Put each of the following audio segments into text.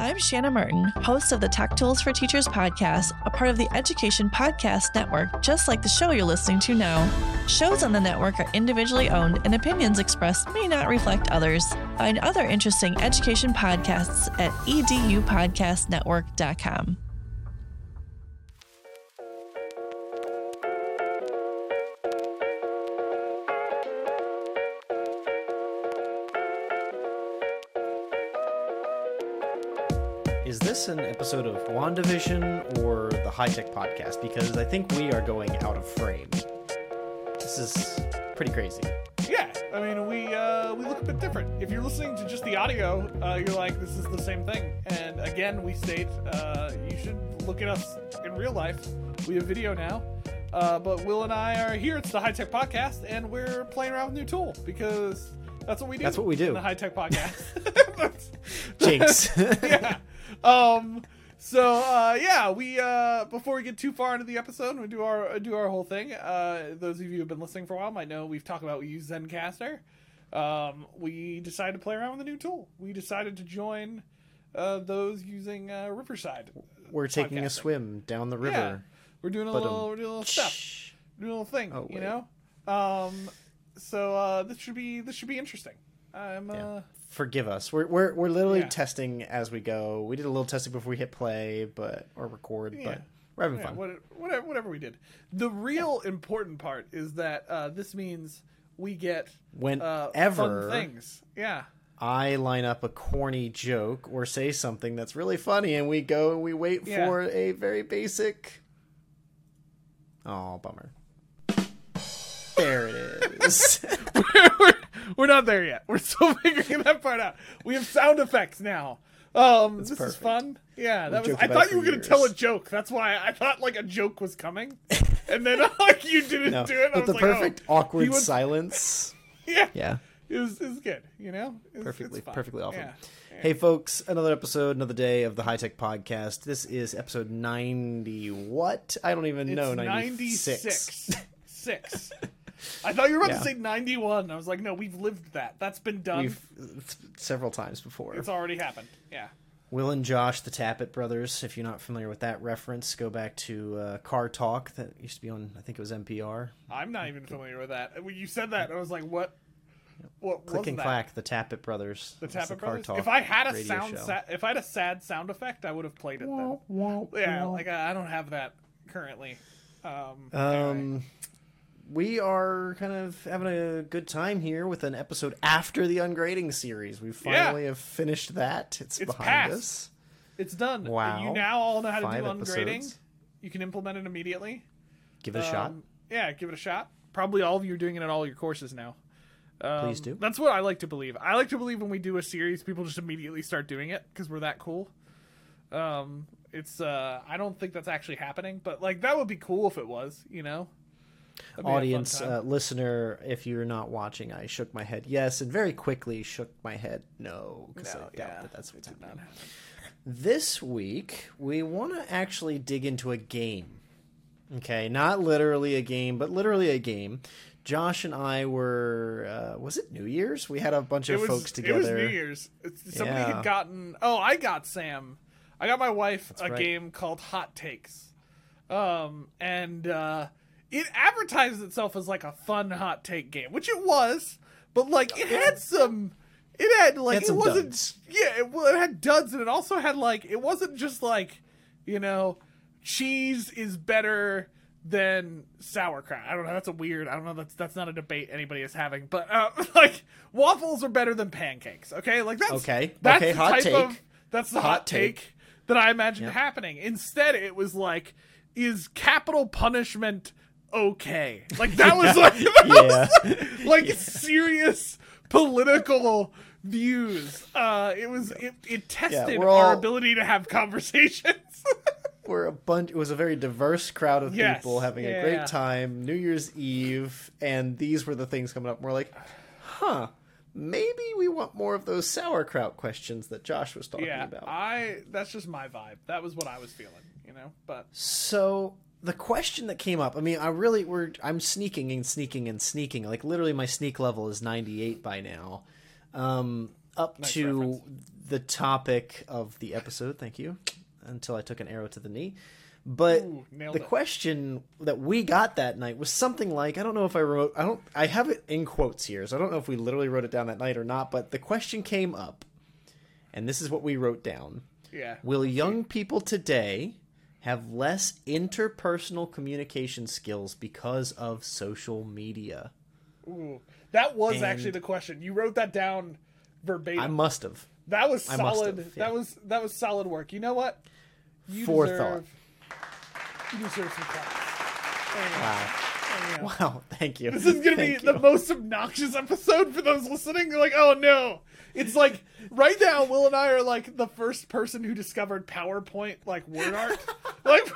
I'm Shanna Martin, host of the Tech Tools for Teachers podcast, a part of the Education Podcast Network, just like the show you're listening to now. Shows on the network are individually owned, and opinions expressed may not reflect others. Find other interesting education podcasts at edupodcastnetwork.com. this an episode of WandaVision or the High Tech Podcast? Because I think we are going out of frame. This is pretty crazy. Yeah, I mean, we uh, we look a bit different. If you're listening to just the audio, uh, you're like, this is the same thing. And again, we state uh, you should look at us in real life. We have video now. Uh, but Will and I are here. It's the High Tech Podcast, and we're playing around with new tool because that's what we do. That's what we do. in the High Tech Podcast. Jinx. yeah. Um. So uh, yeah, we uh, before we get too far into the episode, we do our do our whole thing. Uh, those of you who've been listening for a while might know we've talked about we use Zencastr. Um, we decided to play around with a new tool. We decided to join uh, those using uh, Riverside. We're taking a swim down the river. Yeah, we're doing a But, little, um, we're doing a little stuff, Shh. doing a little thing. Oh, you wait. know. Um. So uh, this should be this should be interesting. I'm uh. Forgive us. We're we're we're literally Yeah. testing as we go. We did a little testing before we hit play, but or record, Yeah. but we're having Yeah, fun. whatever, whatever we did. The real important part is that uh, this means we get uh, Whenever fun things. Yeah, I line up a corny joke or say something that's really funny, and we go and we wait for a very basic. Oh, bummer. There it is. we're, we're not there yet. We're still figuring that part out. We have sound effects now. Um, this is fun. Yeah, that was. I thought you were gonna tell a joke. That's why I thought like a joke was coming, and then like you didn't no, do it. I but was the like, oh. perfect awkward He was- silence. Yeah, Yeah, it was. It was good. You know, It was- perfectly, it's perfectly awesome. Yeah. Hey, folks! Another episode, another day of the High Tech Podcast. This is episode ninety. What? I don't even It's know. 96. 96. Six. I thought you were about Yeah. to say 91. I was like, no, we've lived that. That's been done. We've several times before. It's already happened. Yeah. Will and Josh, the Tappet brothers. If you're not familiar with that reference, go back to uh, Car Talk that used to be on. I think it was NPR. I'm not even familiar with that. When you said that, I was like, what? What Click and that? clack, the Tappet brothers. The Tappet Car Brothers. Talk If I had a sound, sa- if I had a sad sound effect, I would have played it then. Yeah, like I, I don't have that currently. Um, anyway. We are kind of having a good time here with an episode after the ungrading series. We Yeah. finally have finished that. It's, It's behind passed. us. it's done. wow. You now all know how to Five do ungrading. episodes. You can implement it immediately. Give it a shot. Um, Yeah, give it a shot. Probably all of you are doing it in all your courses now. Um, Please do. That's what I like to believe. I like to believe when we do a series, people just immediately start doing it because we're that cool. Um, it's uh, I don't think that's actually happening, but like that would be cool if it was. You know, That'd be a fun Audience, uh, listener, if you're not watching, I shook my head yes, and very quickly shook my head no, because No, I doubt yeah, that that's what's it did not happening. This week, we want to actually dig into a game. Okay, not literally a game, but literally a game. Josh and I were, uh, was it New Year's? We had a bunch It of was, folks It was. New Year's. Somebody Yeah. had gotten. Oh, I got Sam. I got my wife a right. game called Hot Takes, um, and uh, it advertised itself as like a fun hot take game, which it was. But like, it had some. It had like had it wasn't. duds. Yeah, it, well, it had duds, and it also had like it wasn't just like you know, cheese is better than sauerkraut. I don't know. That's a weird. I don't know. That's that's not a debate anybody is having. But uh, like waffles are better than pancakes. Okay, like that's Okay. That's Okay, the hot take. Of, that's the hot, Hot take. take. that I imagined Yep. happening. Instead, it was like, is capital punishment okay? Like that was like that was, like serious political views. Uh, it was it, it tested we're our ability to have conversations. We're a bunch. It was a very diverse crowd of Yes, people having a great time. New Year's Eve, and these were the things coming up. We're like, huh. Maybe we want more of those sauerkraut questions that Josh was talking yeah, about. I that's just my vibe. That was what I was feeling, you know. But So the question that came up, I mean, I really we're I'm sneaking and sneaking and sneaking. Like literally my sneak level is 98 by now. Um up Nice to reference. the topic of the episode. Thank you. Until I took an arrow to the knee. But Ooh, the it. question that we got that night was something like I don't know if I wrote I don't I have it in quotes here, so I don't know if we literally wrote it down that night or not, but the question came up and this is what we wrote down. Yeah. Will young people today have less interpersonal communication skills because of social media? Ooh. That was And- actually the question. You wrote that down verbatim. I must have. that was solid. have, yeah. That was that was solid work. You know what? You Forethought. deserve you deserve some claps. There. Wow. Wow, thank you. This is gonna be Thank the most obnoxious episode for those listening. They're like, oh no. It's like right now, Will and I are like the first person who discovered PowerPoint like word art. like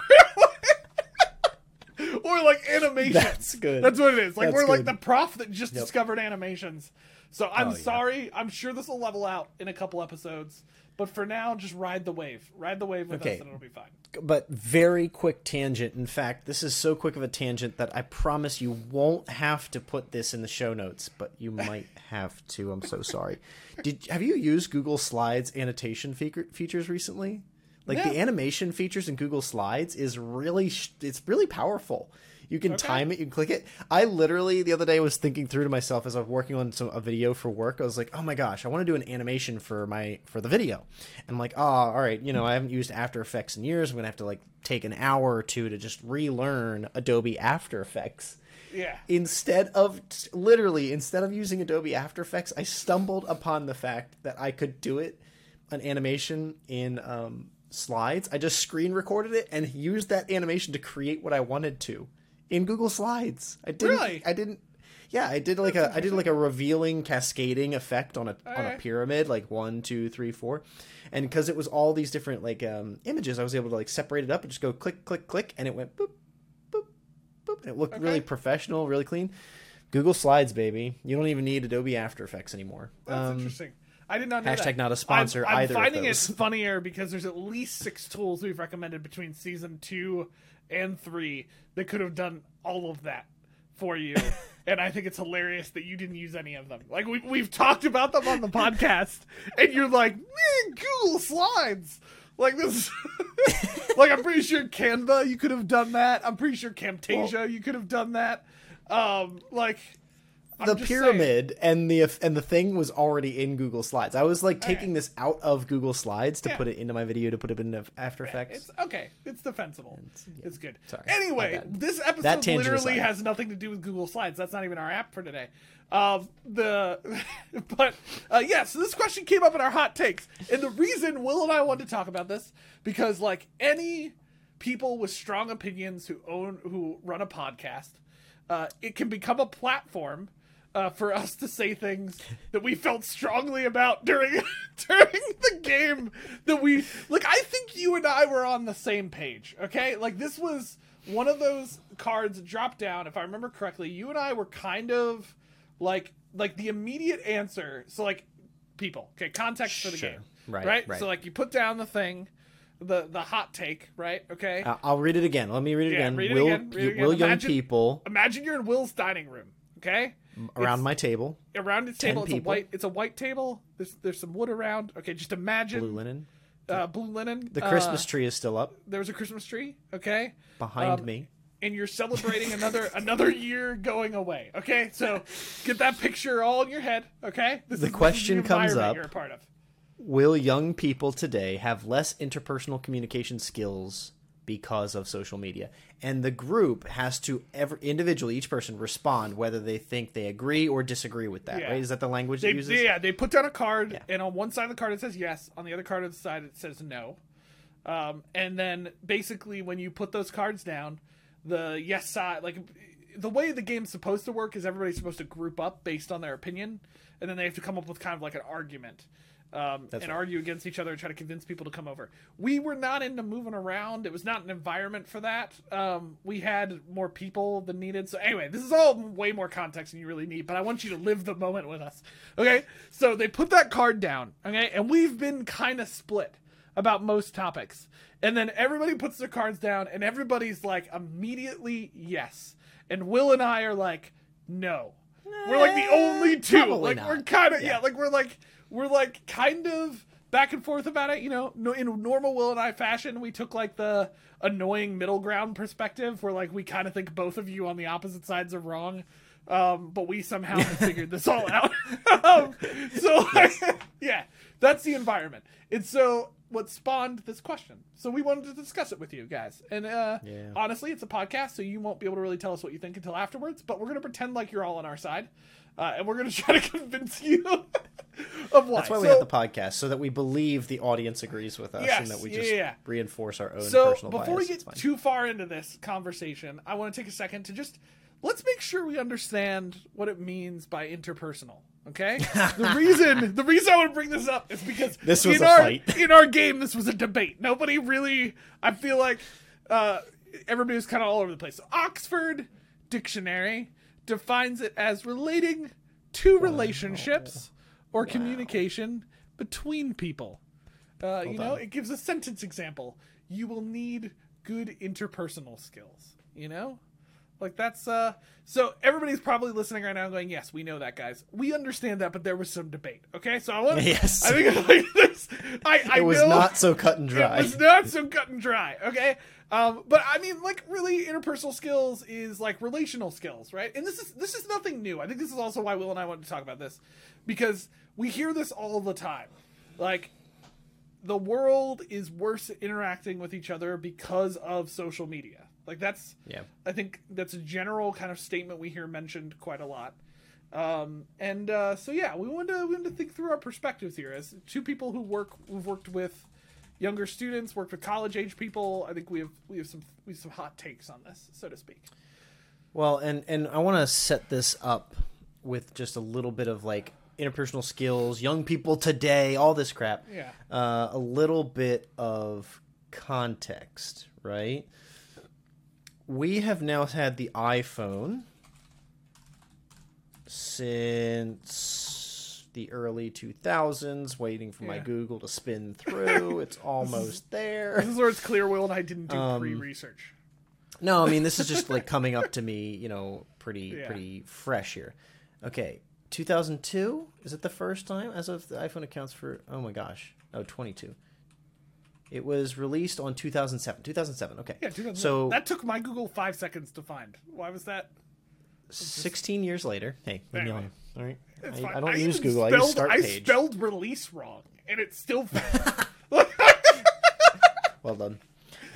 or like animation. That's good. That's what it is. Like That's we're like the prof that just Yep. discovered animations. So I'm Oh, yeah. sorry. I'm sure this will level out in a couple episodes. But for now, just ride the wave. Ride the wave with Okay. us and it'll be fine. but very quick tangent. In fact, this is so quick of a tangent that I promise you won't have to put this in the show notes, but you might have to. I'm so sorry. Did have you used Google Slides annotation fe- features recently? Like the animation features in Google Slides is really sh- it's really powerful. You can time it, you can click it. I literally the other day was thinking through to myself as I was working on some a video for work. I was like, "Oh my gosh, I want to do an animation for my for the video." And I'm like, "Oh, all right, you know, I haven't used After Effects in years. I'm going to have to like take an hour or two to just relearn Adobe After Effects." Yeah. Instead of literally instead of using Adobe After Effects, I stumbled upon the fact that I could do it an animation in um, slides. I just screen recorded it and used that animation to create what I wanted to in Google Slides. I didn't. Really? I didn't. Yeah, I did like a I did like a revealing cascading effect on a on a pyramid, like one, two, three, four, and because it was all these different like um, images, I was able to like separate it up and just go click, click, click, and it went boop, boop, boop, and it looked really professional, really clean. Google Slides, baby. You don't even need Adobe After Effects anymore. That's Um, interesting. I did not know hashtag that. not a sponsor I'm, I'm either of finding it funnier because there's at least six tools we've recommended between season two and three that could have done all of that for you. and I think it's hilarious that you didn't use any of them. Like we, we've talked about them on the podcast, and you're like, man, Google Slides. Like this, like I'm pretty sure Canva you could have done that. I'm pretty sure Camtasia you could have done that. Um, like the just saying. pyramid and the and the thing was already in Google Slides. I was like taking this out of Google Slides to Yeah. put it into my video to put it in After Effects. It's okay. It's defensible. It's, good. Sorry. Anyway, this episode literally has nothing to do with Google Slides. That's not even our app for today. Um, the but uh, yeah. So this question came up in our hot takes, and the reason Will and I wanted to talk about this because like any people with strong opinions who own who run a podcast, uh, it can become a platform. Uh, for us to say things that we felt strongly about during during the game that we like I think you and I were on the same page okay like this was one of those cards dropped down if I remember correctly you and I were kind of like like the immediate answer so like people okay context for the Sure. game Right, right right. so like you put down the thing the the hot take right okay I- I'll read it again. Let me read it Yeah, again. read it will again, read it again. will young people imagine you're in Will's dining room okay around my table, around its table. It's a white. It's a white table. There's there's some wood around. Okay, just imagine blue linen. Uh, blue linen. The Christmas Uh, tree is still up There was a Christmas tree. Okay, behind um, me. and you're celebrating another another year going away. Okay, so get that picture all in your head. Okay, this The is- question comes up. You're a part of. Will young people today have less interpersonal communication skills because of social media? And the group has to ever individually, each person respond whether they think they agree or disagree with that. Yeah. Right? Is that the language They, it uses? yeah, they put down a card, Yeah. and on one side of the card it says yes, on the other card of the side it says no. Um, and then basically, when you put those cards down, the yes side, like the way the game's supposed to work, is everybody's supposed to group up based on their opinion, and then they have to come up with kind of like an argument. Um, and right. argue against each other and try to convince people to come over. We were not into moving around. It was not an environment for that. Um, we had more people than needed. So anyway, this is all way more context than you really need. But I want you to live the moment with us. Okay, so they put that card down. Okay, and we've been kind of split about most topics. And then everybody puts their cards down, and everybody's like immediately yes. And Will and I are like no. We're like the only two. probably Like not. we're kind of yeah. Yeah. Like we're like we're like kind of back and forth about it. You know, no, in normal Will and I fashion, we took like the annoying middle ground perspective, where like we kind of think both of you on the opposite sides are wrong. Um, but we somehow have figured this all out. um, so yeah, that's the environment. And so what spawned this question. So we wanted to discuss it with you guys. And uh, Yeah. honestly, it's a podcast, so you won't be able to really tell us what you think until afterwards. But we're gonna pretend like you're all on our side, uh, and we're gonna try to convince you of why. That's why we have the podcast, so that we believe the audience agrees with us, Yes, and that we just yeah. reinforce our own so personal before bias. we get too far into this conversation i want to take a second to just let's make sure we understand what it means by interpersonal okay the reason the reason i want to bring this up is because This was in a our fight. in our game this was a debate nobody really i feel like uh everybody was kind of all over the place so oxford dictionary defines it as relating to relationships or communication between people uh, you know, it gives a sentence example. You will need good interpersonal skills. You know, like that's uh. So everybody's probably listening right now, going, "Yes, we know that, guys. We understand that." But there was some debate. Okay, so I want. To. Yes. I think like this. I, I it was know not so cut and dry. it was not so cut and dry. Okay, um, but I mean, like, really, interpersonal skills is like relational skills, right? And this is this is nothing new. I think this is also why Will and I wanted to talk about this because we hear this all the time, like. The world is worse at interacting with each other because of social media. Like that's yeah. I think that's a general kind of statement we hear mentioned quite a lot. Um, and uh, so yeah, we wanted to we wanted to think through our perspectives here as two people who work who've worked with younger students, worked with college age people. I think we have we have some we have some hot takes on this, so to speak. Well, and and I want to set this up with just a little bit of like interpersonal skills, young people today, all this crap. Yeah. Uh, a little bit of context, right? We have now had the iPhone since the early 2000s, waiting for my Google to spin through. it's almost there. This is where it's clear Will and I didn't do Um, pre-research. No, I mean this is just like coming up to me, you know, pretty Yeah. pretty fresh here. Okay, 2002 is it the first time as of the iPhone accounts for? Oh my gosh, oh 22. It was released on 2007. 2007. Okay. Yeah, 2000, so that took my Google five seconds to find. Why was that? 16 years later. Hey, leave Anyway. All right. I. I don't use even Google. I Spelled, use Start I Page. spelled release wrong, and it still found. Well done.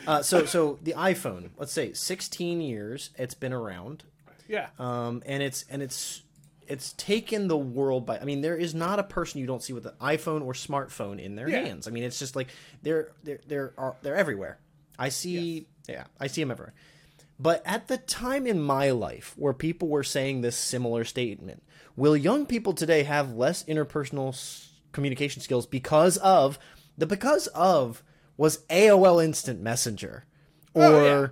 Uh, so so the iPhone. Let's say 16 years. It's been around. yeah. um, and it's and it's it's taken the world by. I mean, there is not a person you don't see with an iPhone or smartphone in their Yeah. hands. I mean, it's just like they're they're they're are, they're everywhere. I see, yeah, I see them everywhere. But at the time in my life where people were saying this similar statement, will young people today have less interpersonal communication skills because of the because of was AOL Instant Messenger oh, or Oh, yeah.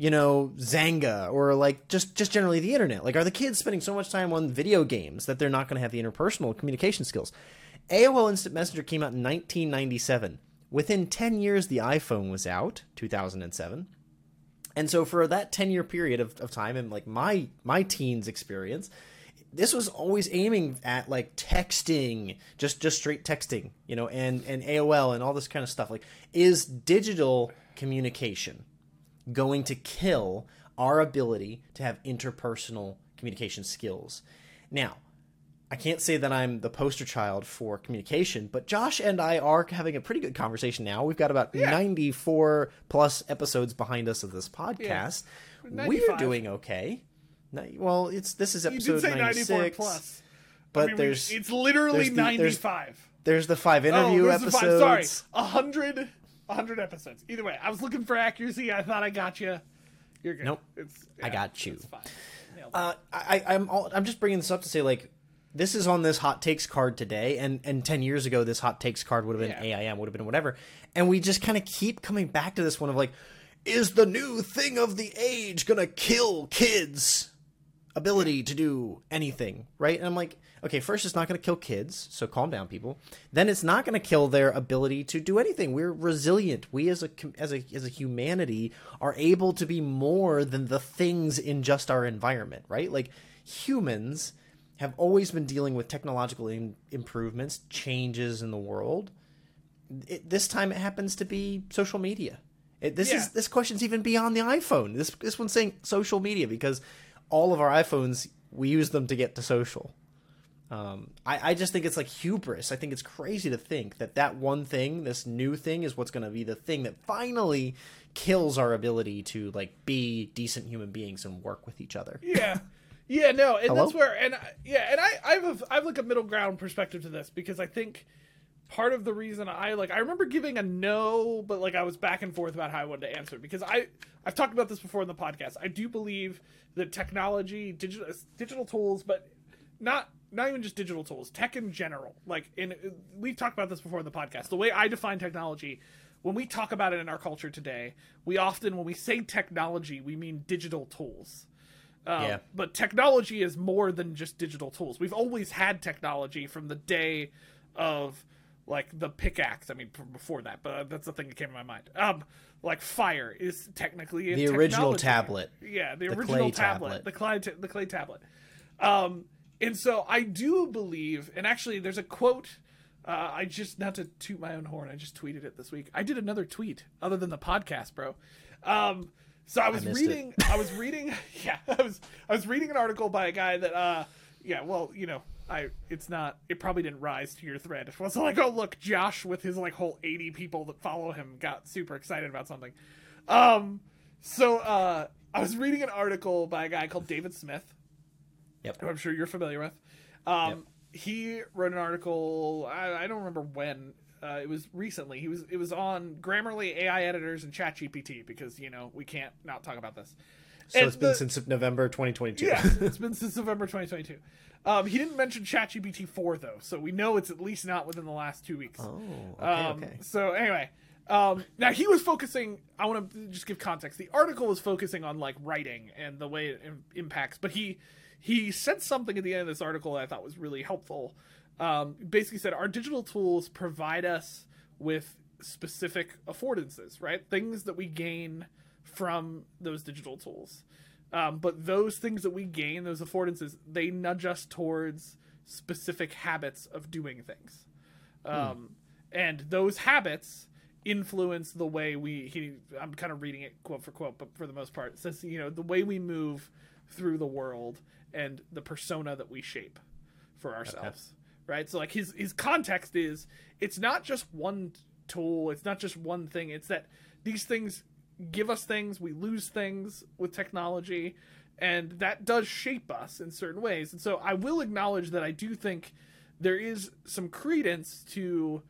You know Xanga or like just just generally the internet. Like, are the kids spending so much time on video games that they're not going to have the interpersonal communication skills? AOL Instant Messenger came out in 1997. Within 10 years, the iPhone was out, 2007. And so for that 10 year period of, of time and like my my teens experience, this was always aiming at like texting, just just straight texting, you know, and and AOL and all this kind of stuff. Like is digital communication going to kill our ability to have interpersonal communication skills? Now, I can't say that I'm the poster child for communication, but Josh and I are having a pretty good conversation now. We've got about 94 plus episodes behind us of this podcast. We're doing okay. Well, it's this is episode did say 94 96, plus. but I mean, there's it's literally there's the- there's- 95. there's the five oh, interview oh, there's the episodes. five. Sorry, a hundred, episodes. Either way, I was looking for accuracy. I thought I got you. You're good. Nope. It's, I got you. It's fine. Uh, I, I'm all, I'm just bringing this up to say like this is on this hot takes card today, and and ten years ago this hot takes card would have been Yeah. AIM, would have been whatever, and we just kind of keep coming back to this one of like, is the new thing of the age gonna kill kids' ability to do anything, right? And I'm like, okay, first it's not gonna kill kids, so calm down, people. Then it's not gonna kill their ability to do anything. We're resilient. We as a as a as a humanity are able to be more than the things in just our environment, right? Like humans have always been dealing with technological Im- improvements, changes in the world. It, this time it happens to be social media. It, this Yeah. is this question's even beyond the iPhone. This this one's saying social media because all of our iPhones we use them to get to social. Um, I, I just think it's like hubris. I think it's crazy to think that that one thing, this new thing, is what's going to be the thing that finally kills our ability to like be decent human beings and work with each other. yeah yeah no and Hello? that's where and I- yeah and i i have a, i have like a middle ground perspective to this because i think part of the reason i like i remember giving a no but like i was back and forth about how i wanted to answer it because i i've talked about this before in the podcast i do believe that technology digital digital tools but not not even just digital tools tech in general like in we've talked about this before in the podcast the way i define technology when we talk about it in our culture today we often when we say technology we mean digital tools um, Yeah. But technology is more than just digital tools. We've always had technology from the day of like the pickaxe. I mean, before that, but that's the thing that came to my mind. Um, like fire is technically The original tablet. Yeah, the, The original tablet, tablet. the clay, ta- the clay tablet. Um, and so I do believe, and actually, there's a quote. Uh, I just not to toot my own horn. I just tweeted it this week. I did another tweet other than the podcast, bro. Um, so I was it. reading. I was reading. Yeah, I was. I was reading an article by a guy that. uh Yeah, well, you know, I. It's not. It probably didn't rise to your thread. It wasn't like, oh look, Josh with his like whole eighty people that follow him got super excited about something. Um. So uh, I was reading an article by a guy called David Smith Yep. who I'm sure you're familiar with. Um, He wrote an article. I, I don't remember when. Uh, it was recently. He was. It was on Grammarly, AI editors, and ChatGPT because you know we can't not talk about this. So And it's been the- since November 2022. Yeah, it's been since November 2022. Um, he didn't mention ChatGPT 4 though, so we know it's at least not within the last two weeks. oh, okay, Um, okay. So anyway, um, now he was focusing. I want to just give context. The article was focusing on like writing and the way it im- impacts, but he he said something at the end of this article that I thought was really helpful. Um, basically, said our digital tools provide us with specific affordances, right? Things that we gain from those digital tools. Um, but those things that we gain, those affordances, they nudge us towards specific habits of doing things. Um, and those habits influence the way we he i'm kind of reading it quote for quote but for the most part says you know the way we move through the world and the persona that we shape for ourselves right? So like his his context is it's not just one tool it's not just one thing it's that these things give us things we lose things with technology and that does shape us in certain ways and so i will acknowledge that i do think there is some credence to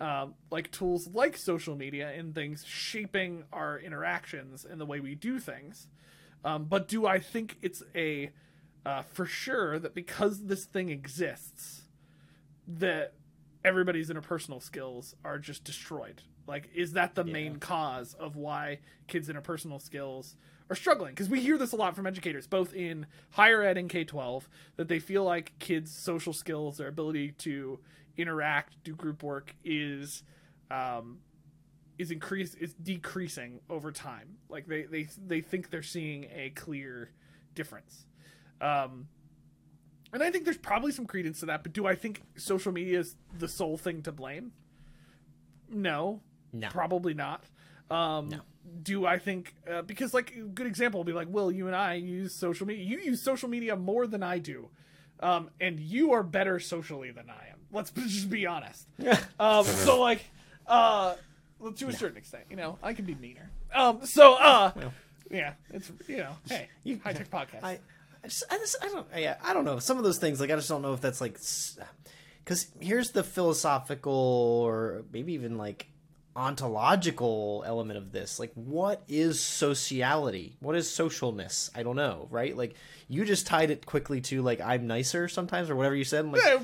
um, like tools like social media and things shaping our interactions and the way we do things. Um, but do I think it's a uh, for sure that because this thing exists, that everybody's interpersonal skills are just destroyed? Like, is that the main cause of why kids' interpersonal skills are struggling? Because we hear this a lot from educators, both in higher ed and K 12, that they feel like kids' social skills, their ability to interact, do group work is. Um, is increase is decreasing over time. Like they they they think they're seeing a clear difference. Um, and I think there's probably some credence to that. But do I think social media is the sole thing to blame? No, No. probably not. Um, No. Do I think uh, because like a good example would be like Will, you and I use social media. You use social media more than I do, um, and you are better socially than I am. Let's just be honest. um, so like, uh, to a certain extent, you know, I can be meaner. Um, so uh, yeah, it's you know, hey, You- high tech podcast. I, I just, I just, I don't, yeah, I don't know. Some of those things, like, I just don't know if that's like, because here's the philosophical or maybe even like ontological element of this. Like, what is sociality? What is socialness? I don't know, right? Like, you just tied it quickly to like, I'm nicer sometimes or whatever you said. I'm like, yeah.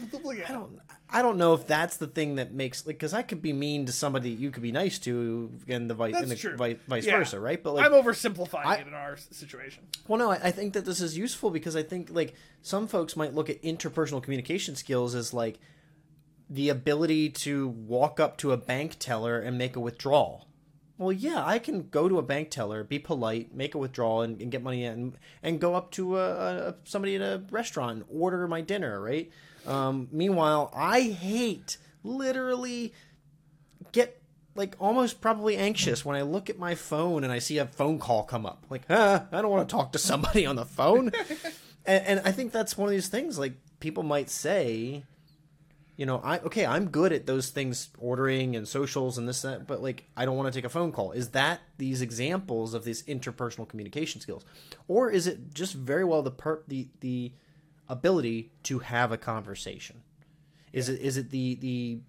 I don't. I don't know if that's the thing that makes like because I could be mean to somebody you could be nice to, and the vice and the true. vi- vice Yeah. versa, right? But like, I'm oversimplifying I- it in our situation. well, no, I, I think that this is useful because I think like some folks might look at interpersonal communication skills as like the ability to walk up to a bank teller and make a withdrawal. well, yeah, I can go to a bank teller, be polite, make a withdrawal, and, and get money in, and go up to a, a, somebody at a restaurant and order my dinner, right? Um, meanwhile, I hate literally get like almost probably anxious when I look at my phone and I see a phone call come up. Like, ah, I don't want to talk to somebody on the phone. and, and I think that's one of these things. Like people might say, you know, I okay, I'm good at those things, ordering and socials and this that, but like I don't want to take a phone call. Is that these examples of these interpersonal communication skills, or is it just very well the per the the ability to have a conversation? Is it is it the the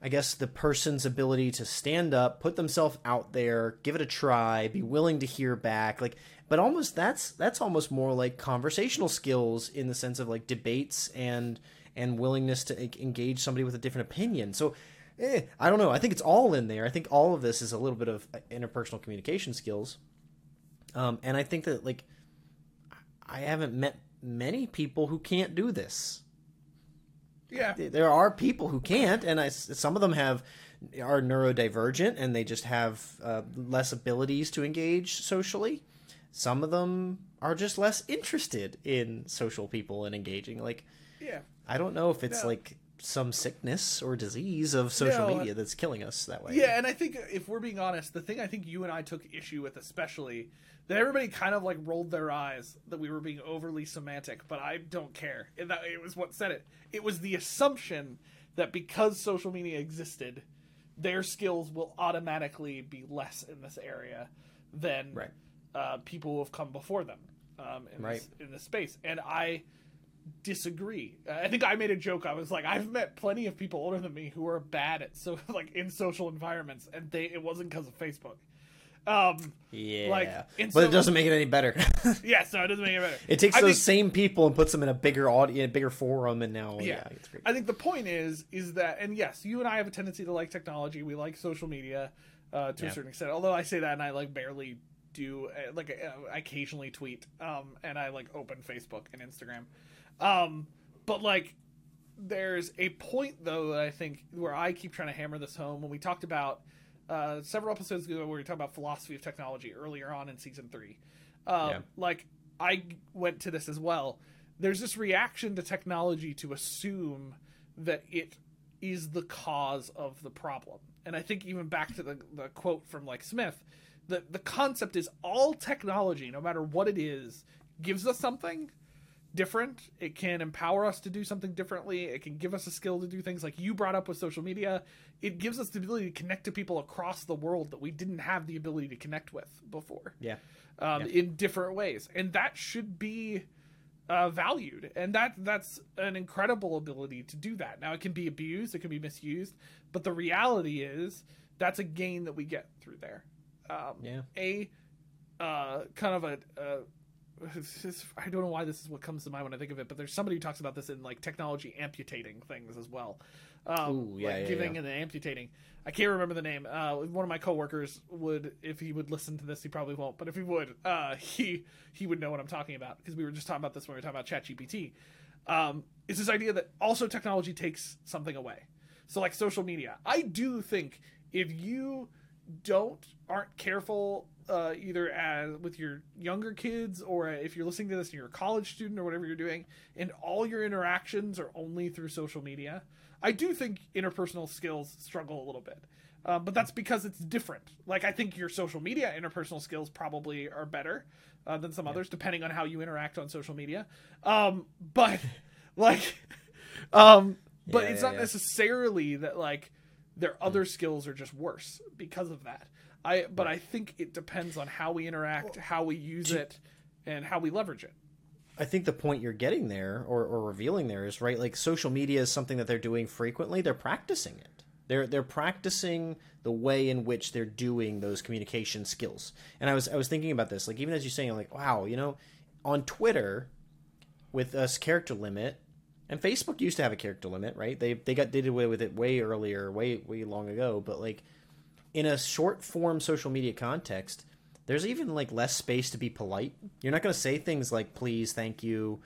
I guess the person's ability to stand up, put themselves out there, give it a try, be willing to hear back, like but almost that's that's almost more like conversational skills in the sense of like debates and and willingness to engage somebody with a different opinion. So eh, I don't know. I think it's all in there. I think all of this is a little bit of uh, interpersonal communication skills. Um, and I think that like I haven't met many people who can't do this. Yeah, there are people who can't, and I, some of them have are neurodivergent and they just have uh, less abilities to engage socially. Some of them are just less interested in social people and engaging. Like, yeah, I don't know if it's no. like some sickness or disease of social no, media that's killing us that way. Yeah, and I think if we're being honest, the thing I think you and I took issue with, especially that everybody kind of like rolled their eyes that we were being overly semantic, but I don't care. And that it was what said it. It was the assumption that because social media existed, their skills will automatically be less in this area than right. uh, people who have come before them um, in, right. this, in this space. And I disagree. I think I made a joke. I was like, I've met plenty of people older than me who are bad at so like in social environments, and they it wasn't because of Facebook. Um, yeah, like, but so, it doesn't make it any better. yeah, so it doesn't make it better. It takes I those think, same people and puts them in a bigger audience, bigger forum, and now yeah, yeah it's great. I think the point is is that, and yes, you and I have a tendency to like technology. We like social media uh, to yeah. a certain extent. Although I say that, and I like barely do uh, like uh, I occasionally tweet, um, and I like open Facebook and Instagram. Um, but like, there's a point though that I think where I keep trying to hammer this home when we talked about uh, several episodes ago where we talked about philosophy of technology earlier on in season three. Um, yeah. Like I went to this as well. There's this reaction to technology to assume that it is the cause of the problem. And I think even back to the, the quote from like Smith, the, the concept is all technology, no matter what it is, gives us something different. It can empower us to do something differently. It can give us a skill to do things like you brought up with social media. It gives us the ability to connect to people across the world that we didn't have the ability to connect with before. Yeah. Um, yeah. In different ways, and that should be uh, valued, and that that's an incredible ability to do that. Now it can be abused, it can be misused, but the reality is that's a gain that we get through there. Um, yeah. A uh, kind of a, a I don't know why this is what comes to mind when I think of it, but there's somebody who talks about this in like technology amputating things as well. Um, Ooh, yeah, like yeah, giving yeah. and amputating. I can't remember the name. Uh, one of my coworkers would, if he would listen to this, he probably won't, but if he would, uh, he he would know what I'm talking about because we were just talking about this when we were talking about ChatGPT. Um, is this idea that also technology takes something away? So like social media, I do think if you don't aren't careful uh, either as with your younger kids or if you're listening to this and you're a college student or whatever you're doing, and all your interactions are only through social media, I do think interpersonal skills struggle a little bit. Um, but that's because it's different. Like I think your social media interpersonal skills probably are better uh, than some yeah. others, depending on how you interact on social media. Um, but like, um, but yeah, it's not yeah, necessarily that like their other skills are just worse because of that. I but I think it depends on how we interact, how we use it, and how we leverage it. I think the point you're getting there or, or revealing there is right. Like social media is something that they're doing frequently. They're practicing it. They're they're practicing the way in which they're doing those communication skills. And I was I was thinking about this. Like even as you're saying, like wow, you know, on Twitter with us character limit, and Facebook used to have a character limit, right? They they got did away with it way earlier, way way long ago. But like in a short form social media context, there's even like less space to be polite. You're not going to say things like please, thank you,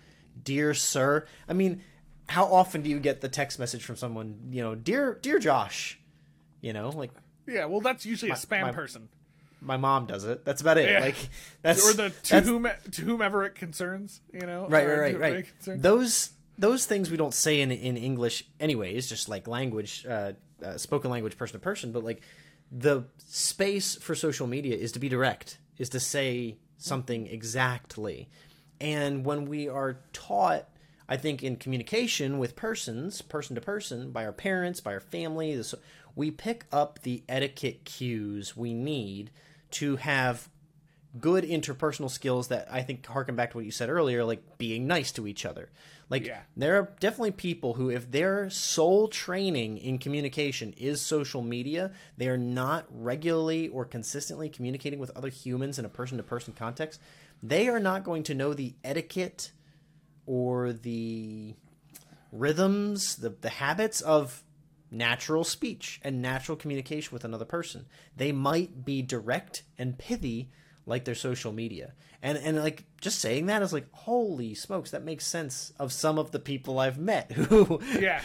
dear sir. I mean, how often do you get the text message from someone, you know, dear dear Josh? You know, like Yeah, well, that's usually a spam my- person, My mom does it. That's about it. Yeah. Like that's or the to that's- whom to whomever it concerns. You know, right, right, right, right. Those those things we don't say in in English anyways, just like language, uh, uh, spoken language, person to person. But like the space for social media is to be direct, is to say something exactly. And when we are taught, I think in communication with persons, person to person, by our parents, by our family, this, we pick up the etiquette cues we need to have good interpersonal skills that I think harken back to what you said earlier, like being nice to each other. Like Yeah. there are definitely people who, if their sole training in communication is social media, they are not regularly or consistently communicating with other humans in a person-to-person context. They are not going to know the etiquette or the rhythms, the, the habits of natural speech and natural communication with another person. They might be direct and pithy like their social media. And and like just saying that is like holy smokes that makes sense of some of the people I've met who Yeah.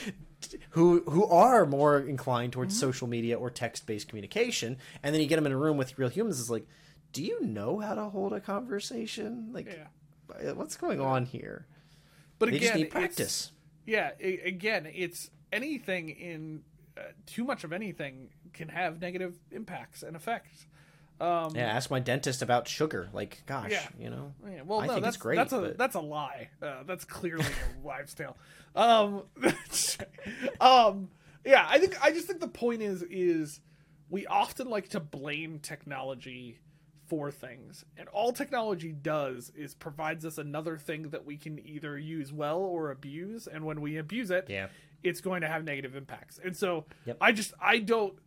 who who are more inclined towards social media or text-based communication and then you get them in a room with real humans is like do you know how to hold a conversation like Yeah. what's going on here But they again, just need practice Yeah, a- again, it's anything in uh, too much of anything can have negative impacts and effects. Um, Yeah, ask my dentist about sugar. Like, gosh, Yeah. you know. Yeah, well, I no, think that's it's great. That's a but- that's a lie. Uh, that's clearly a wives' tale. Um, um, yeah, I think I just think the point is is we often like to blame technology for things, and all technology does is provides us another thing that we can either use well or abuse, and when we abuse it, Yeah. it's going to have negative impacts. And so Yep. I just I don't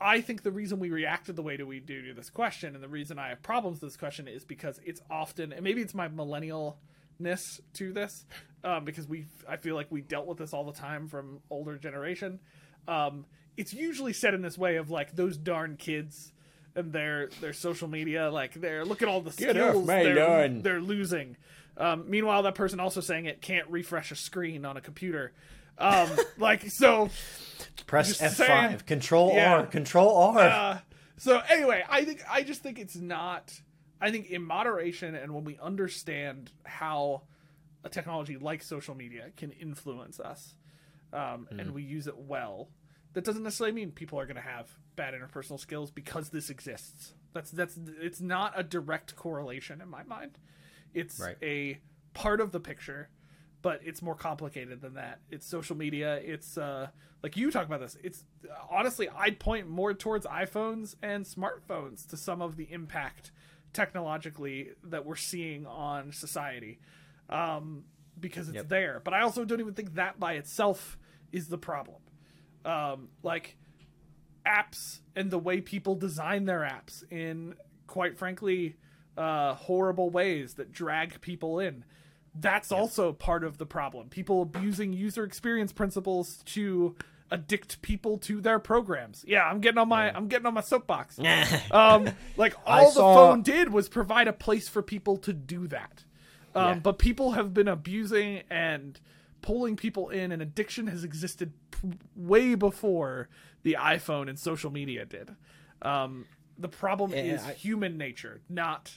I think the reason we reacted the way that we do to this question, and the reason I have problems with this question, is because it's often, and maybe it's my millennialness to this, um, because we, I feel like we dealt with this all the time from older generation. Um, it's usually said in this way of like those darn kids and their their social media, like they're look at all the Get skills they're, they're losing. Um, meanwhile, that person also saying it can't refresh a screen on a computer. Um, like so. Press F five. Control Yeah. R. Control R. Uh, so anyway, I think I just think it's not. I think in moderation and when we understand how a technology like social media can influence us, um, and we use it well, that doesn't necessarily mean people are going to have bad interpersonal skills because this exists. That's that's it's not a direct correlation in my mind. It's Right. a part of the picture, but it's more complicated than that. It's social media. It's uh, like you talk about this. It's honestly, I'd point more towards iPhones and smartphones to some of the impact technologically that we're seeing on society, um, because it's Yep. there. But I also don't even think that by itself is the problem. Um, like apps and the way people design their apps in quite frankly uh, horrible ways that drag people in that's also part of the problem. People abusing user experience principles to addict people to their programs. Yeah i'm getting on my i'm getting on my soapbox. Um like I all the saw- phone did was provide a place for people to do that. Um Yeah. but people have been abusing and pulling people in and addiction has existed p- way before the iphone and social media did. Um the problem And is I- human nature not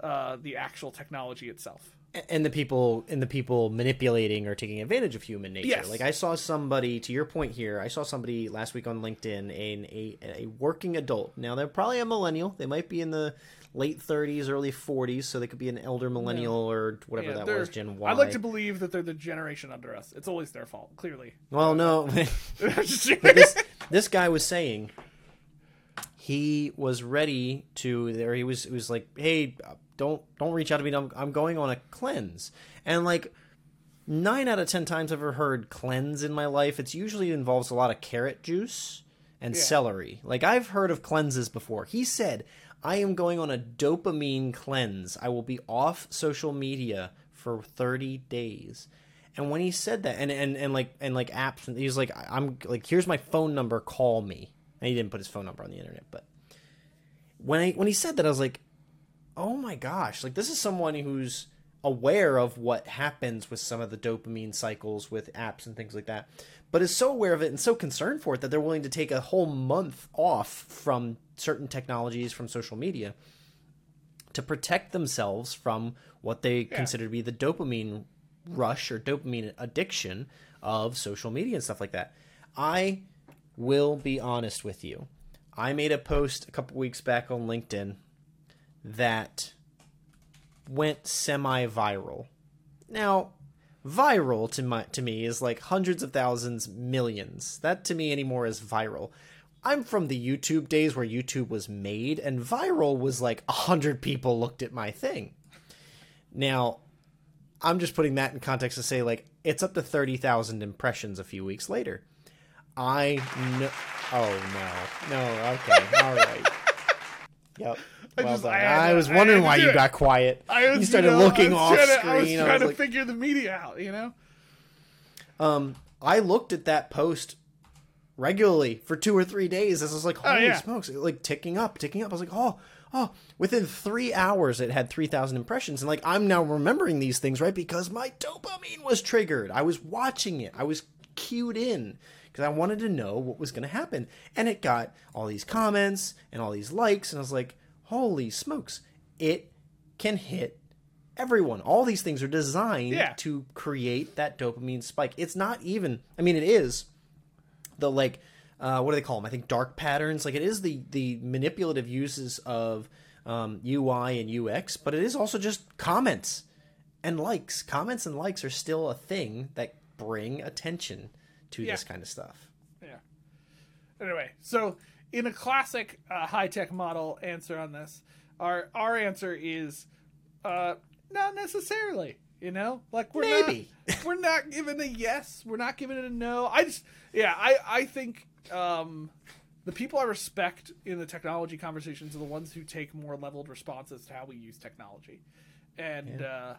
uh the actual technology itself and the people and the people manipulating or taking advantage of human nature. Yes. Like I saw somebody to your point here. I saw somebody last week on LinkedIn, a a, a working adult. Now they're probably a millennial. They might be in the late 30s, early 40s, so they could be an elder millennial or whatever Yeah, that was, Gen Y. I'd like to believe that they're the generation under us. It's always their fault, clearly. well, no. this this guy was saying he was ready to there he was he was like hey don't don't reach out to me. I'm, I'm going on a cleanse. And like nine out of ten times i've ever heard cleanse in my life it's usually involves a lot of carrot juice and Yeah. celery. Like i've heard of cleanses before. He said i am going on a dopamine cleanse. I will be off social media for 30 days. And when he said that and and, and like and like apps he was like i'm like here's my phone number call me. And he didn't put his phone number on the internet but when i when he said that i was like oh my gosh like this is someone who's aware of what happens with some of the dopamine cycles with apps and things like that, but is so aware of it and so concerned for it that they're willing to take a whole month off from certain technologies, from social media, to protect themselves from what they Yeah. consider to be the dopamine rush or dopamine addiction of social media and stuff like that. I will be honest with you. I made a post a couple weeks back on LinkedIn that went semi-viral. Now, viral to my to me is like hundreds of thousands, millions. That to me anymore is viral. I'm from the YouTube days where YouTube was made, and viral was like a hundred people looked at my thing. Now, I'm just putting that in context to say like it's up to thirty thousand impressions a few weeks later. I know. Oh no, no. Okay, all right. Yep. I Well just-. I I, was wondering to why you got quiet. I was, you started know, looking I was off to- screen. I was trying to like, figure the media out, you know? um, I looked at that post regularly for two or three days. This was like, holy Oh, yeah. smokes, like ticking up, ticking up. I was like, oh, oh. Within three hours, it had three thousand impressions, and like I'm now remembering these things right because my dopamine was triggered. I was watching it. I was cued in because I wanted to know what was going to happen, and it got all these comments and all these likes, and I was like, holy smokes, it can hit everyone. All these things are designed Yeah. to create that dopamine spike. It's not even. I mean, it is the like. Uh, what do they call them? I think dark patterns. Like it is the the manipulative uses of um, UI and UX, but it is also just comments and likes. Comments and likes are still a thing that bring attention to Yeah. this kind of stuff. Yeah. Anyway, so in a classic uh, high tech model answer on this, our our answer is uh, not necessarily. You know, like we're Maybe. not we're not giving a yes, we're not giving it a no. I just yeah, I I think um, the people I respect in the technology conversations are the ones who take more leveled responses to how we use technology, and. Uh,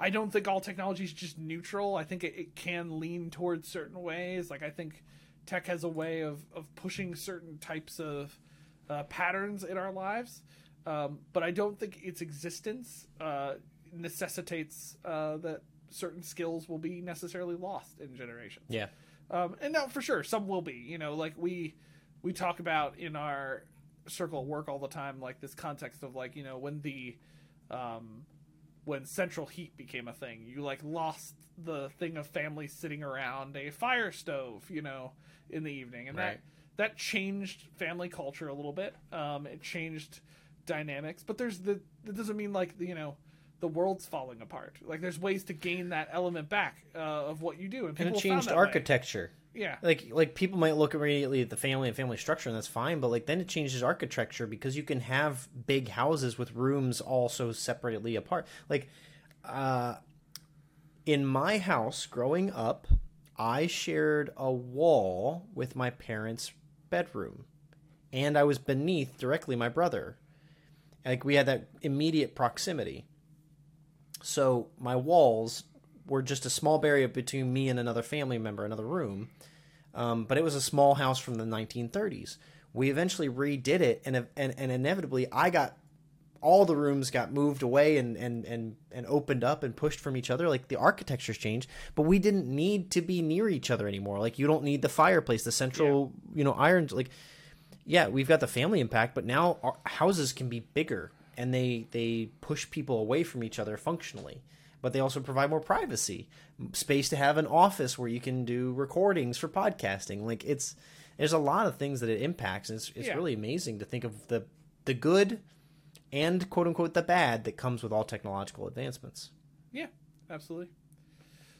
I don't think all technology is just neutral. I think it, it can lean towards certain ways. Like I think tech has a way of, of pushing certain types of uh, patterns in our lives, um, but I don't think its existence uh, necessitates uh, that certain skills will be necessarily lost in generations. Yeah. Um, and now for sure, some will be. You know, like we we talk about in our circle of work all the time, like this context of like you know when the um, when central heat became a thing, you like lost the thing of families sitting around a fire stove, you know, in the evening, and Right. that that changed family culture a little bit. Um, it changed dynamics, but there's the that doesn't mean like you know the world's falling apart. Like there's ways to gain that element back uh, of what you do, and And it changed architecture. way. Yeah, like like people might look immediately at the family and family structure and that's fine but like then it changes architecture because you can have big houses with rooms all so separately apart. Like uh in my house growing up i shared a wall with my parents bedroom and i was beneath directly my brother. Like we had that immediate proximity. So my walls were just a small barrier between me and another family member another room um, but it was a small house from the 1930s. We eventually redid it, and and, and inevitably, I got all the rooms got moved away and, and and and opened up and pushed from each other. Like the architecture's changed, but we didn't need to be near each other anymore. Like you don't need the fireplace, the central, you know, iron. Like, yeah, we've got the family impact, but now our houses can be bigger, and they they push people away from each other functionally but they also provide more privacy, space to have an office where you can do recordings for podcasting. Like it's there's a lot of things that it impacts, and it's it's Yeah. really amazing to think of the the good and quote unquote the bad that comes with all technological advancements. Yeah, absolutely.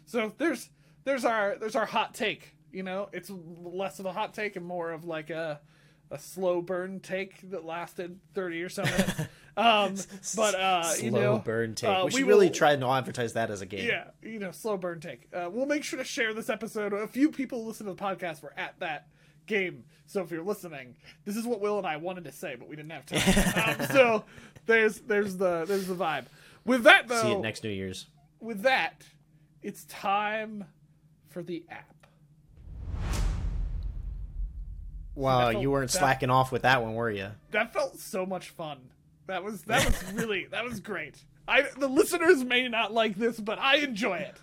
So there's there's our there's our hot take. You know, it's less of a hot take and more of like a a slow burn take that lasted thirty or so minutes. Um, but uh, Slow you know, burn take. uh, we should really will- try to advertise that as a game. Yeah, you know, slow burn take. Uh, we'll make sure to share this episode. A few people who listen to the podcast were at that game, so if you're listening, this is what Will and I wanted to say, but we didn't have time. um, so there's there's the there's the vibe. With that though, See it next New Year's. with that, it's time for the app. Wow, you weren't that- slacking off with that one, were you? That felt so much fun That was that was really that was great. I the listeners may not like this, but I enjoy it.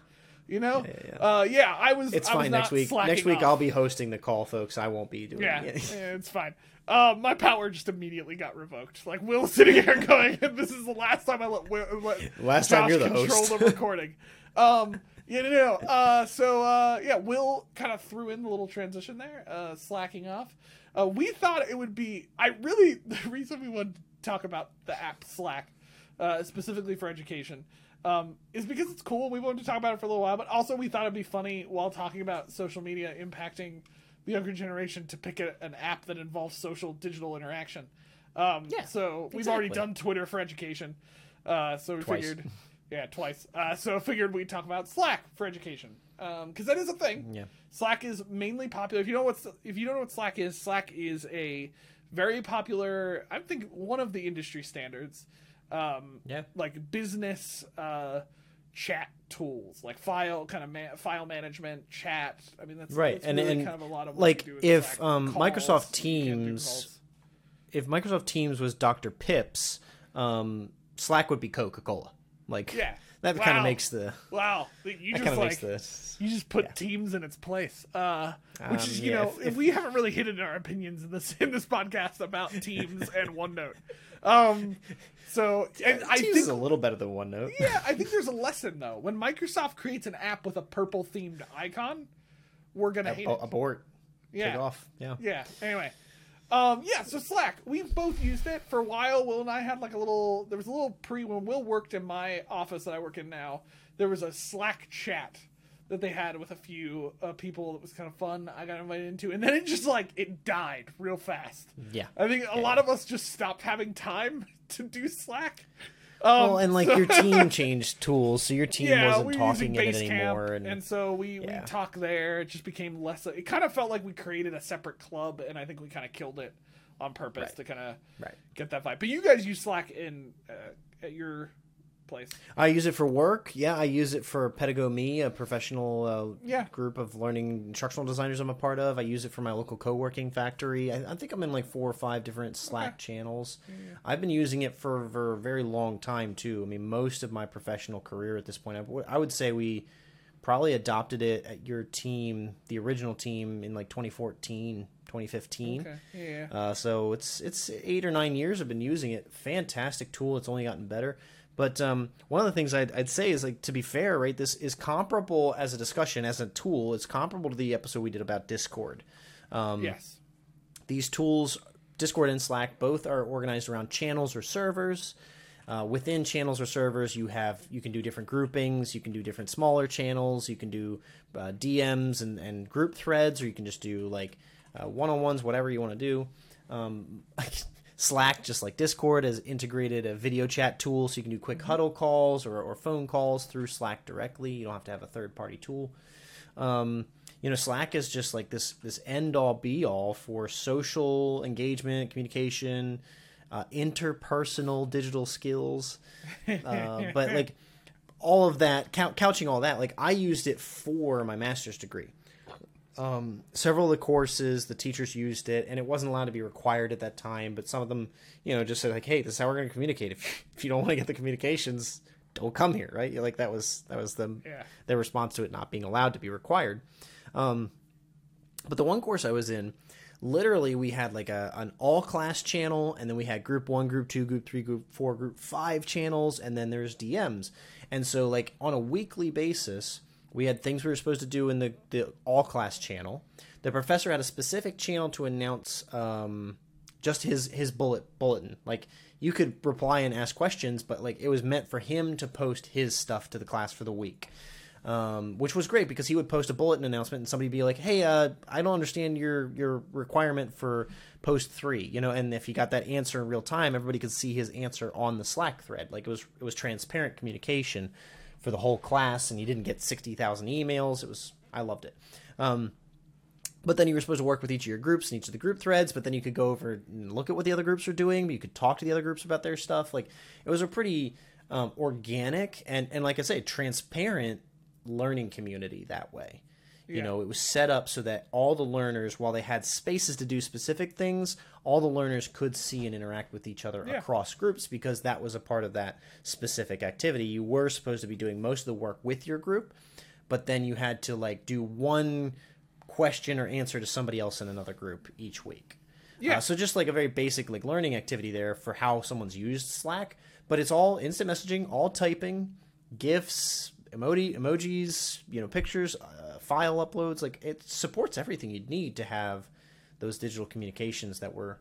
You know, Yeah, yeah, Uh, yeah. I was. It's I was fine not next week. Next week off. I'll be hosting the call, folks. I won't be doing Yeah, it. yeah, it's fine. Uh, my power just immediately got revoked. Like Will sitting here going, "This is the last time I let, let Last Josh time you're the control host. the recording." Um, you know, uh, so uh, yeah, Will kind of threw in the little transition there, uh, slacking off. Uh, we thought it would be. I really the reason we wanted talk about the app Slack, uh, specifically for education. Um, is because it's cool. We wanted to talk about it for a little while, but also we thought it'd be funny while talking about social media impacting the younger generation to pick a, an app that involves social digital interaction. Um, Yeah, so we've already done Twitter for education. Uh, so we Twice. figured, yeah, twice. Uh, so figured we'd talk about Slack for education because that is a thing. Yeah. Slack is mainly popular. If you know what's if you don't know what Slack is, Slack is a very popular. I think one of the industry standards. Um, Yeah. like business uh, chat tools, like file kind of ma- file management, chat. I mean, that's Right, that's and- really and, kind of a lot of like, we do with if, um, Calls, Microsoft you can't do Teams- If Microsoft Teams was Dr. Pips, um, Slack would be Coca Cola. Like, Yeah. That kind of makes the Wow, you that just kind of like makes the You just put teams in its place, uh, which Um, is you yeah, know if- if- we haven't really hidden our opinions in this in this podcast about teams and OneNote. Um, so and I Teams think is a little better than OneNote. yeah, I think there's a lesson though. When Microsoft creates an app with a purple themed icon, we're gonna hate A- it. abort. Yeah, Take off. Yeah. yeah. Anyway, um, yeah. So Slack, we've both used it for a while. Will and I had like a little. There was a little pre when Will worked in my office that I work in now. There was a Slack chat that they had with a few uh, people that was kind of fun. I got invited into, and then it just like it died real fast. Yeah. I think a lot of us just stopped having time to do Slack. Um, Well, and like so- your team changed tools, so your team yeah, wasn't we talking in it anymore. and, And, so we we talk there. It just became less. It kind of felt like we created a separate club, and I think we kind of killed it on purpose Right. to kind of right. get that vibe. But you guys use Slack in uh, at your place. I use it for work. Yeah, I use it for Pedagogy, a professional uh, Yeah. group of learning instructional designers I'm a part of. I use it for my local co-working factory. I, I think I'm in like four or five different Slack channels. I've been using it for, for a very long time too. I mean, most of my professional career at this point, I would say we probably adopted it at your team, the original team, in like 2014, 2015. Okay. Yeah. Uh, so it's it's eight or nine years I've been using it. Fantastic tool. It's only gotten better. But um, one of the things I'd, I'd say is like to be fair, right? This is comparable as a discussion as a tool. It's comparable to the episode we did about Discord. Um, yes. These tools, Discord and Slack, both are organized around channels or servers. Uh, within channels or servers, you have you can do different groupings. You can do different smaller channels. You can do uh, DMs and, and group threads, or you can just do like uh, one-on-ones, whatever you want to do. Um, Slack, just like Discord, has integrated a video chat tool, so you can do quick huddle calls or, or phone calls through Slack directly. You don't have to have a third-party tool. Um, you know, Slack is just like this this end all be all for social engagement, communication, uh, interpersonal digital skills. Uh, but like all of that, couching all that, like I used it for my master's degree. Um, several of the courses, the teachers used it, and it wasn't allowed to be required at that time. But some of them, you know, just said like, "Hey, this is how we're going to communicate. If, if you don't want to get the communications, don't come here." Right? Like that was that was the Yeah. their response to it not being allowed to be required. Um, but the one course I was in, literally we had like a an all class channel, and then we had group one, group two, group three, group four, group five channels, and then there's DMs. And so like on a weekly basis, we had things we were supposed to do in the, the all class channel. The professor had a specific channel to announce um, just his his bullet bulletin. Like you could reply and ask questions, but like it was meant for him to post his stuff to the class for the week um, which was great because he would post a bulletin announcement and somebody be like, "Hey, uh, I don't understand your your requirement for post three, you know." And if he got that answer in real time, everybody could see his answer on the Slack thread. Like it was it was transparent communication for the whole class, and you didn't get sixty thousand emails. It was I loved it. Um, but then you were supposed to work with each of your groups and each of the group threads. But then you could go over and look at what the other groups are doing. You could talk to the other groups about their stuff. Like it was a pretty um, organic and and like I say, transparent learning community that way. You Yeah. know, it was set up so that all the learners, while they had spaces to do specific things, all the learners could see and interact with each other Yeah. across groups because that was a part of that specific activity. You were supposed to be doing most of the work with your group, but then you had to like do one question or answer to somebody else in another group each week. Yeah. Uh, so just like a very basic like learning activity there for how someone's used Slack, but it's all instant messaging, all typing, gifs, emoji, emojis, you know, pictures, uh, file uploads. Like it supports everything you'd need to have those digital communications that we're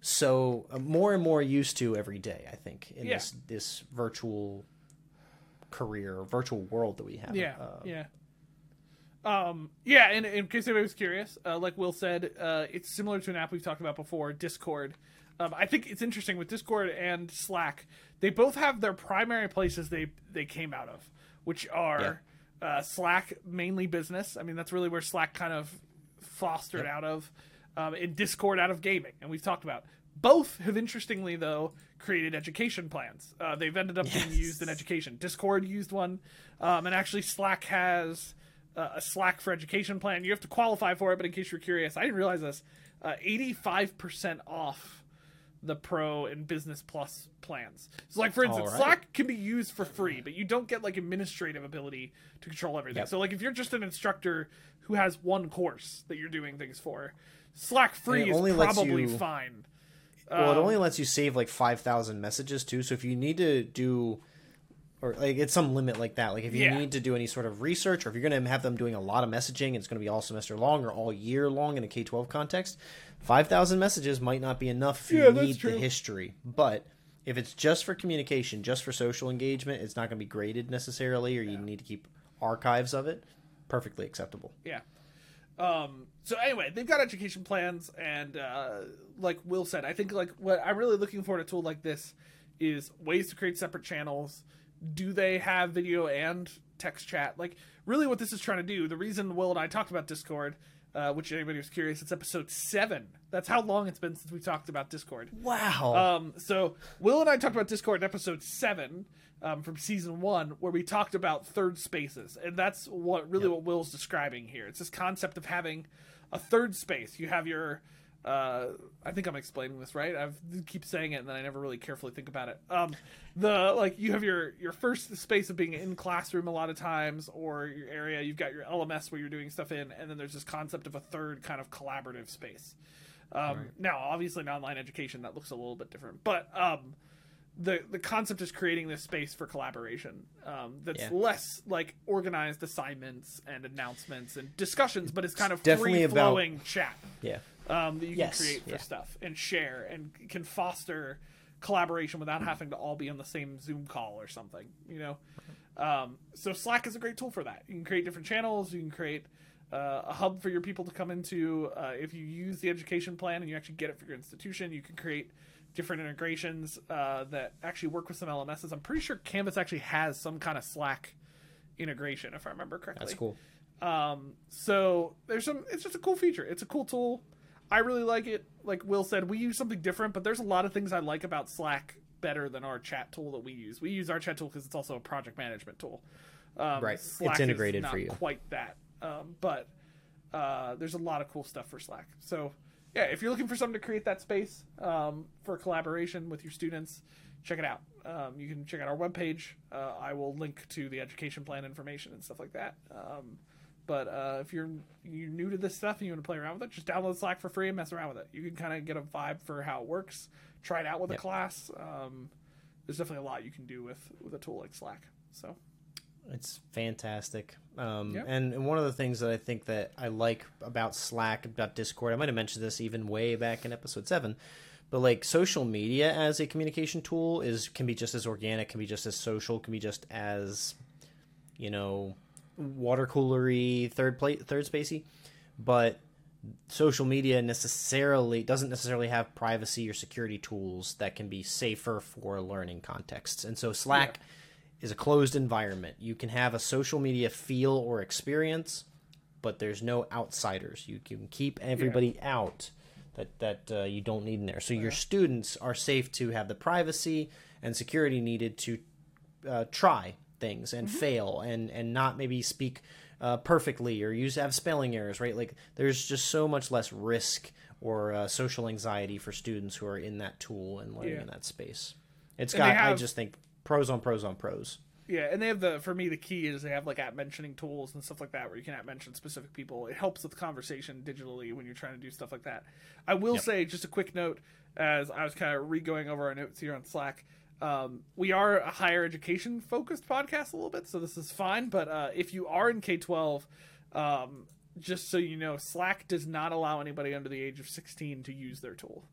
so uh, more and more used to every day. I think in Yeah. this this virtual career, virtual world that we have. Yeah, Uh, yeah. Um, yeah, and in case anybody was curious, uh, like Will said, uh, it's similar to an app we've talked about before, Discord. Um, I think it's interesting with Discord and Slack. They both have their primary places they they came out of, which are uh, Slack mainly business. I mean, that's really where Slack kind of fostered out of, um, and Discord out of gaming, and we've talked about. Both have interestingly though created education plans. Uh, they've ended up being used in education. Discord used one, um, and actually Slack has uh, a Slack for education plan. You have to qualify for it, but in case you're curious, I didn't realize this. Uh, Eighty-five percent off the Pro and Business Plus plans. So, like for instance, right. Slack can be used for free, but you don't get like administrative ability to control everything. Yep. So, like if you're just an instructor who has one course that you're doing things for, Slack free it is probably you- fine. Well, it Um, only lets you save like five thousand messages too. So if you need to do, or like it's some limit like that. Like if you Yeah. need to do any sort of research, or if you're going to have them doing a lot of messaging, and it's going to be all semester long or all year long in a K twelve context. Five thousand messages might not be enough if you Yeah, that's need the history, but. If it's just for communication, just for social engagement, it's not going to be graded necessarily, or you need to keep archives of it. Perfectly acceptable. Yeah. Um, so anyway, they've got education plans, and uh, like Will said, I think like what I'm really looking for in a tool like this is ways to create separate channels. Do they have video and text chat? Like, really, what this is trying to do. The reason Will and I talked about Discord, uh, which anybody was curious, it's episode seven. That's how long it's been since we talked about Discord. Wow. Um, so Will and I talked about Discord in episode seven um, from season one, where we talked about third spaces, and that's what really what Will's describing here. It's this concept of having a third space. You have your, uh, I think I'm explaining this right. I keep saying it, and then I never really carefully think about it. Um, the like you have your your first space of being in classroom a lot of times, or your area. You've got your LMS where you're doing stuff in, and then there's this concept of a third kind of collaborative space. Um, Now, obviously, in online education, that looks a little bit different, but um, the the concept is creating this space for collaboration um, that's Yeah. less like organized assignments and announcements and discussions, but it's kind of free about- flowing chat yeah. Um, that you Yes, can create for yeah. stuff and share and can foster collaboration without having to all be on the same Zoom call or something. You know, um, so Slack is a great tool for that. You can create different channels. You can create uh, a hub for your people to come into. Uh, if you use the education plan and you actually get it for your institution, you can create different integrations uh, that actually work with some LMSs. I'm pretty sure Canvas actually has some kind of Slack integration, if I remember correctly. That's cool. Um, so there's some. It's just a cool feature. It's a cool tool. I really like it. Like Will said, we use something different, but there's a lot of things I like about Slack better than our chat tool that we use. We use our chat tool because it's also a project management tool. Um, Right. It's Slack is integrated for you. Quite that. Um, but uh, there's a lot of cool stuff for Slack. So yeah, if you're looking for something to create that space um, for collaboration with your students, check it out. Um, you can check out our webpage. Uh, I will link to the education plan information and stuff like that. Um, but uh, if you're you're new to this stuff and you want to play around with it, just download Slack for free and mess around with it. You can kind of get a vibe for how it works. Try it out with Yep. a class. Um, there's definitely a lot you can do with with a tool like Slack. So It's fantastic. Um, and, and one of the things that I think that I like about Slack, about Discord, I might have mentioned this even way back in episode seven, but like social media as a communication tool is can be just as organic, can be just as social, can be just as you know water coolery, third plate, third spacey, but social media necessarily doesn't necessarily have privacy or security tools that can be safer for learning contexts. And so Slack is a closed environment. You can have a social media feel or experience, but there's no outsiders. You can keep everybody out that that uh, you don't need in there. So your students are safe to have the privacy and security needed to uh, try things and fail and and not maybe speak uh, perfectly or use have spelling errors, right? Like there's just so much less risk or uh, social anxiety for students who are in that tool and learning Yeah. in that space. It's And got they I just think pros on pros on pros. Yeah, and they have the for me the key is they have like app mentioning tools and stuff like that where you can app mention specific people. It helps with conversation digitally when you're trying to do stuff like that. I will say just a quick note as I was kind of re-going over our notes here on Slack. Um, we are a higher education focused podcast a little bit, so this is fine. But uh, if you are in K twelve, um, just so you know, Slack does not allow anybody under the age of sixteen to use their tool.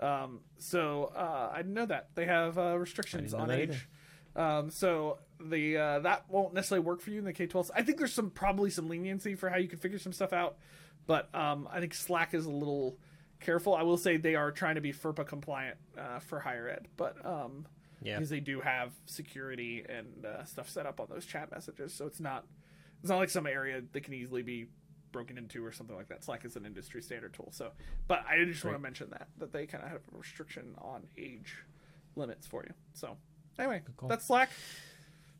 Um, so uh, I know that they have uh, restrictions on age. Um, so the uh, that won't necessarily work for you in the K 12. I think there's some probably some leniency for how you can figure some stuff out, but um, I think Slack is a little careful. I will say they are trying to be FERPA compliant uh, for higher ed, but um, Yeah. because they do have security and uh, stuff set up on those chat messages, so it's not it's not like some area that can easily be broken into or something like that. Slack is an industry standard tool. So, but I just want to mention that that they kind of have a restriction on age limits for you. So, anyway, that's Slack.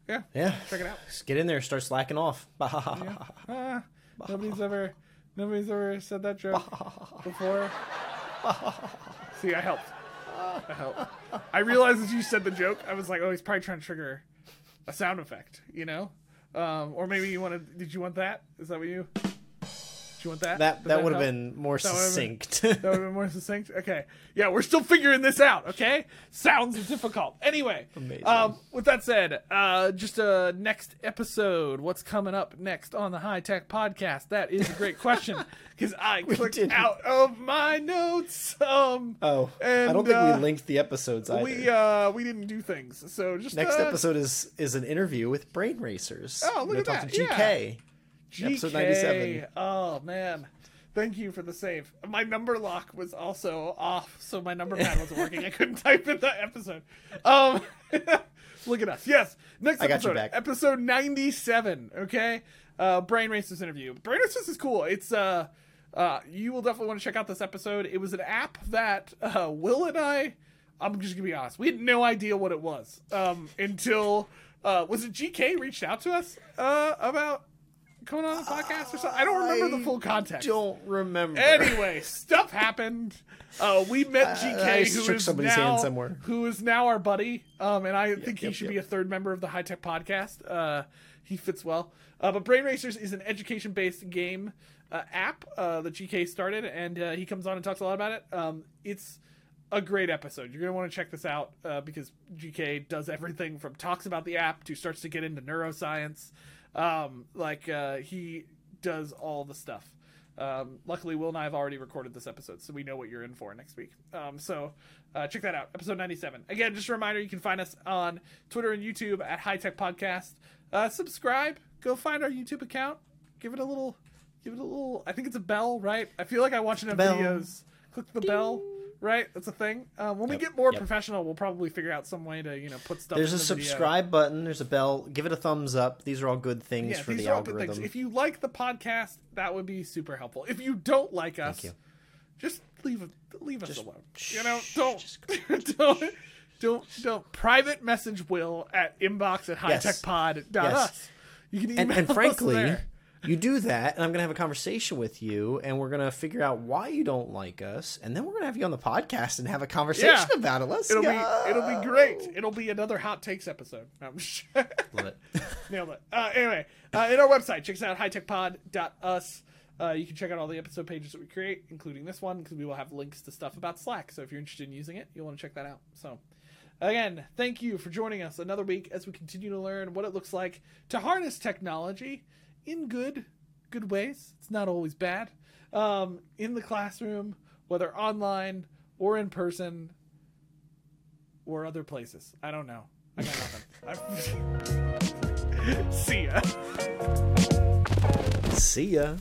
Yeah, Yeah. check it out. Just get in there, start slacking off. Ah, nobody's ever nobody's ever said that joke before. See, I helped. I. I realized as you said the joke, I was like, oh, he's probably trying to trigger a sound effect, you know? Um, or maybe you wanted. Did you want that? Is that what you? You want that? That Did that would have been more been- succinct. That would have been more succinct. Okay. Yeah, we're still figuring this out. Okay. Sounds difficult. Anyway. Amazing. Um, with that said, uh, just a next episode. What's coming up next on the High Tech Podcast? That is a great question because I clicked didn't. out of my notes. Um, oh, and, I don't think uh, we linked the episodes either. we uh we didn't do things. So just Next uh, episode is is an interview with Brain Racers. Oh, look We're at that, talk to GK. Episode 97. Oh man. Thank you for the save. My number lock was also off, so my number pad wasn't working. I couldn't type in the episode. Um look at us. Yes. Next I got you episode. back. Episode 97, okay? Uh Brain Racers interview. Brain Racers is cool. It's uh uh you will definitely want to check out this episode. It was an app that uh Will and I I'm just gonna be honest. We had no idea what it was um, until uh, was it GK reached out to us uh, about coming on the podcast or something. I don't remember the full context. Don't remember. Anyway, stuff happened. Uh, we met GK, I who shook is somebody's now hand somewhere. who is now our buddy, um, and I think he yep, should yep. be a third member of the High Tech Podcast. Uh, he fits well. Uh, but Brain Racers is an education-based game uh, app uh, that GK started, and uh, he comes on and talks a lot about it. Um, it's a great episode. You're gonna want to check this out uh, because GK does everything from talks about the app to starts to get into neuroscience. Um, like uh, he does all the stuff. Um, luckily, Will and I have already recorded this episode, so we know what you're in for next week. Um, so uh, check that out, episode 97. Again, just a reminder, you can find us on Twitter and YouTube at High Tech Podcast. Uh, subscribe. Go find our YouTube account. Give it a little. Give it a little. I think it's a bell, right? I feel like I watch enough videos. Click the bell. Right, that's a thing. Uh, when we get more yep. professional, we'll probably figure out some way to, you know, put stuff. There's a the video. subscribe button. There's a bell. Give it a thumbs up. These are all good things Yeah, for these the are all good algorithm. things. If you like the podcast, that would be super helpful. If you don't like us, just leave leave us Just- alone. shh, You know, don't don't don't don't private message Will at inbox at hitechpod.us. Yes. You can email and, and us frankly, there. You do that, and I'm gonna have a conversation with you, and we're gonna figure out why you don't like us, and then we're gonna have you on the podcast and have a conversation Yeah. about it. Let's it'll go. be it'll be great. It'll be another hot takes episode. I'm just Love it. Nailed it. Uh, anyway, uh, in our website, check us out hitechpod.us. Uh, you can check out all the episode pages that we create, including this one, because we will have links to stuff about Slack. So if you're interested in using it, you'll want to check that out. So, again, thank you for joining us another week as we continue to learn what it looks like to harness technology in good, good ways. It's not always bad. Um, in the classroom, whether online or in person, or other places. I don't know. I got nothing. See ya. See ya.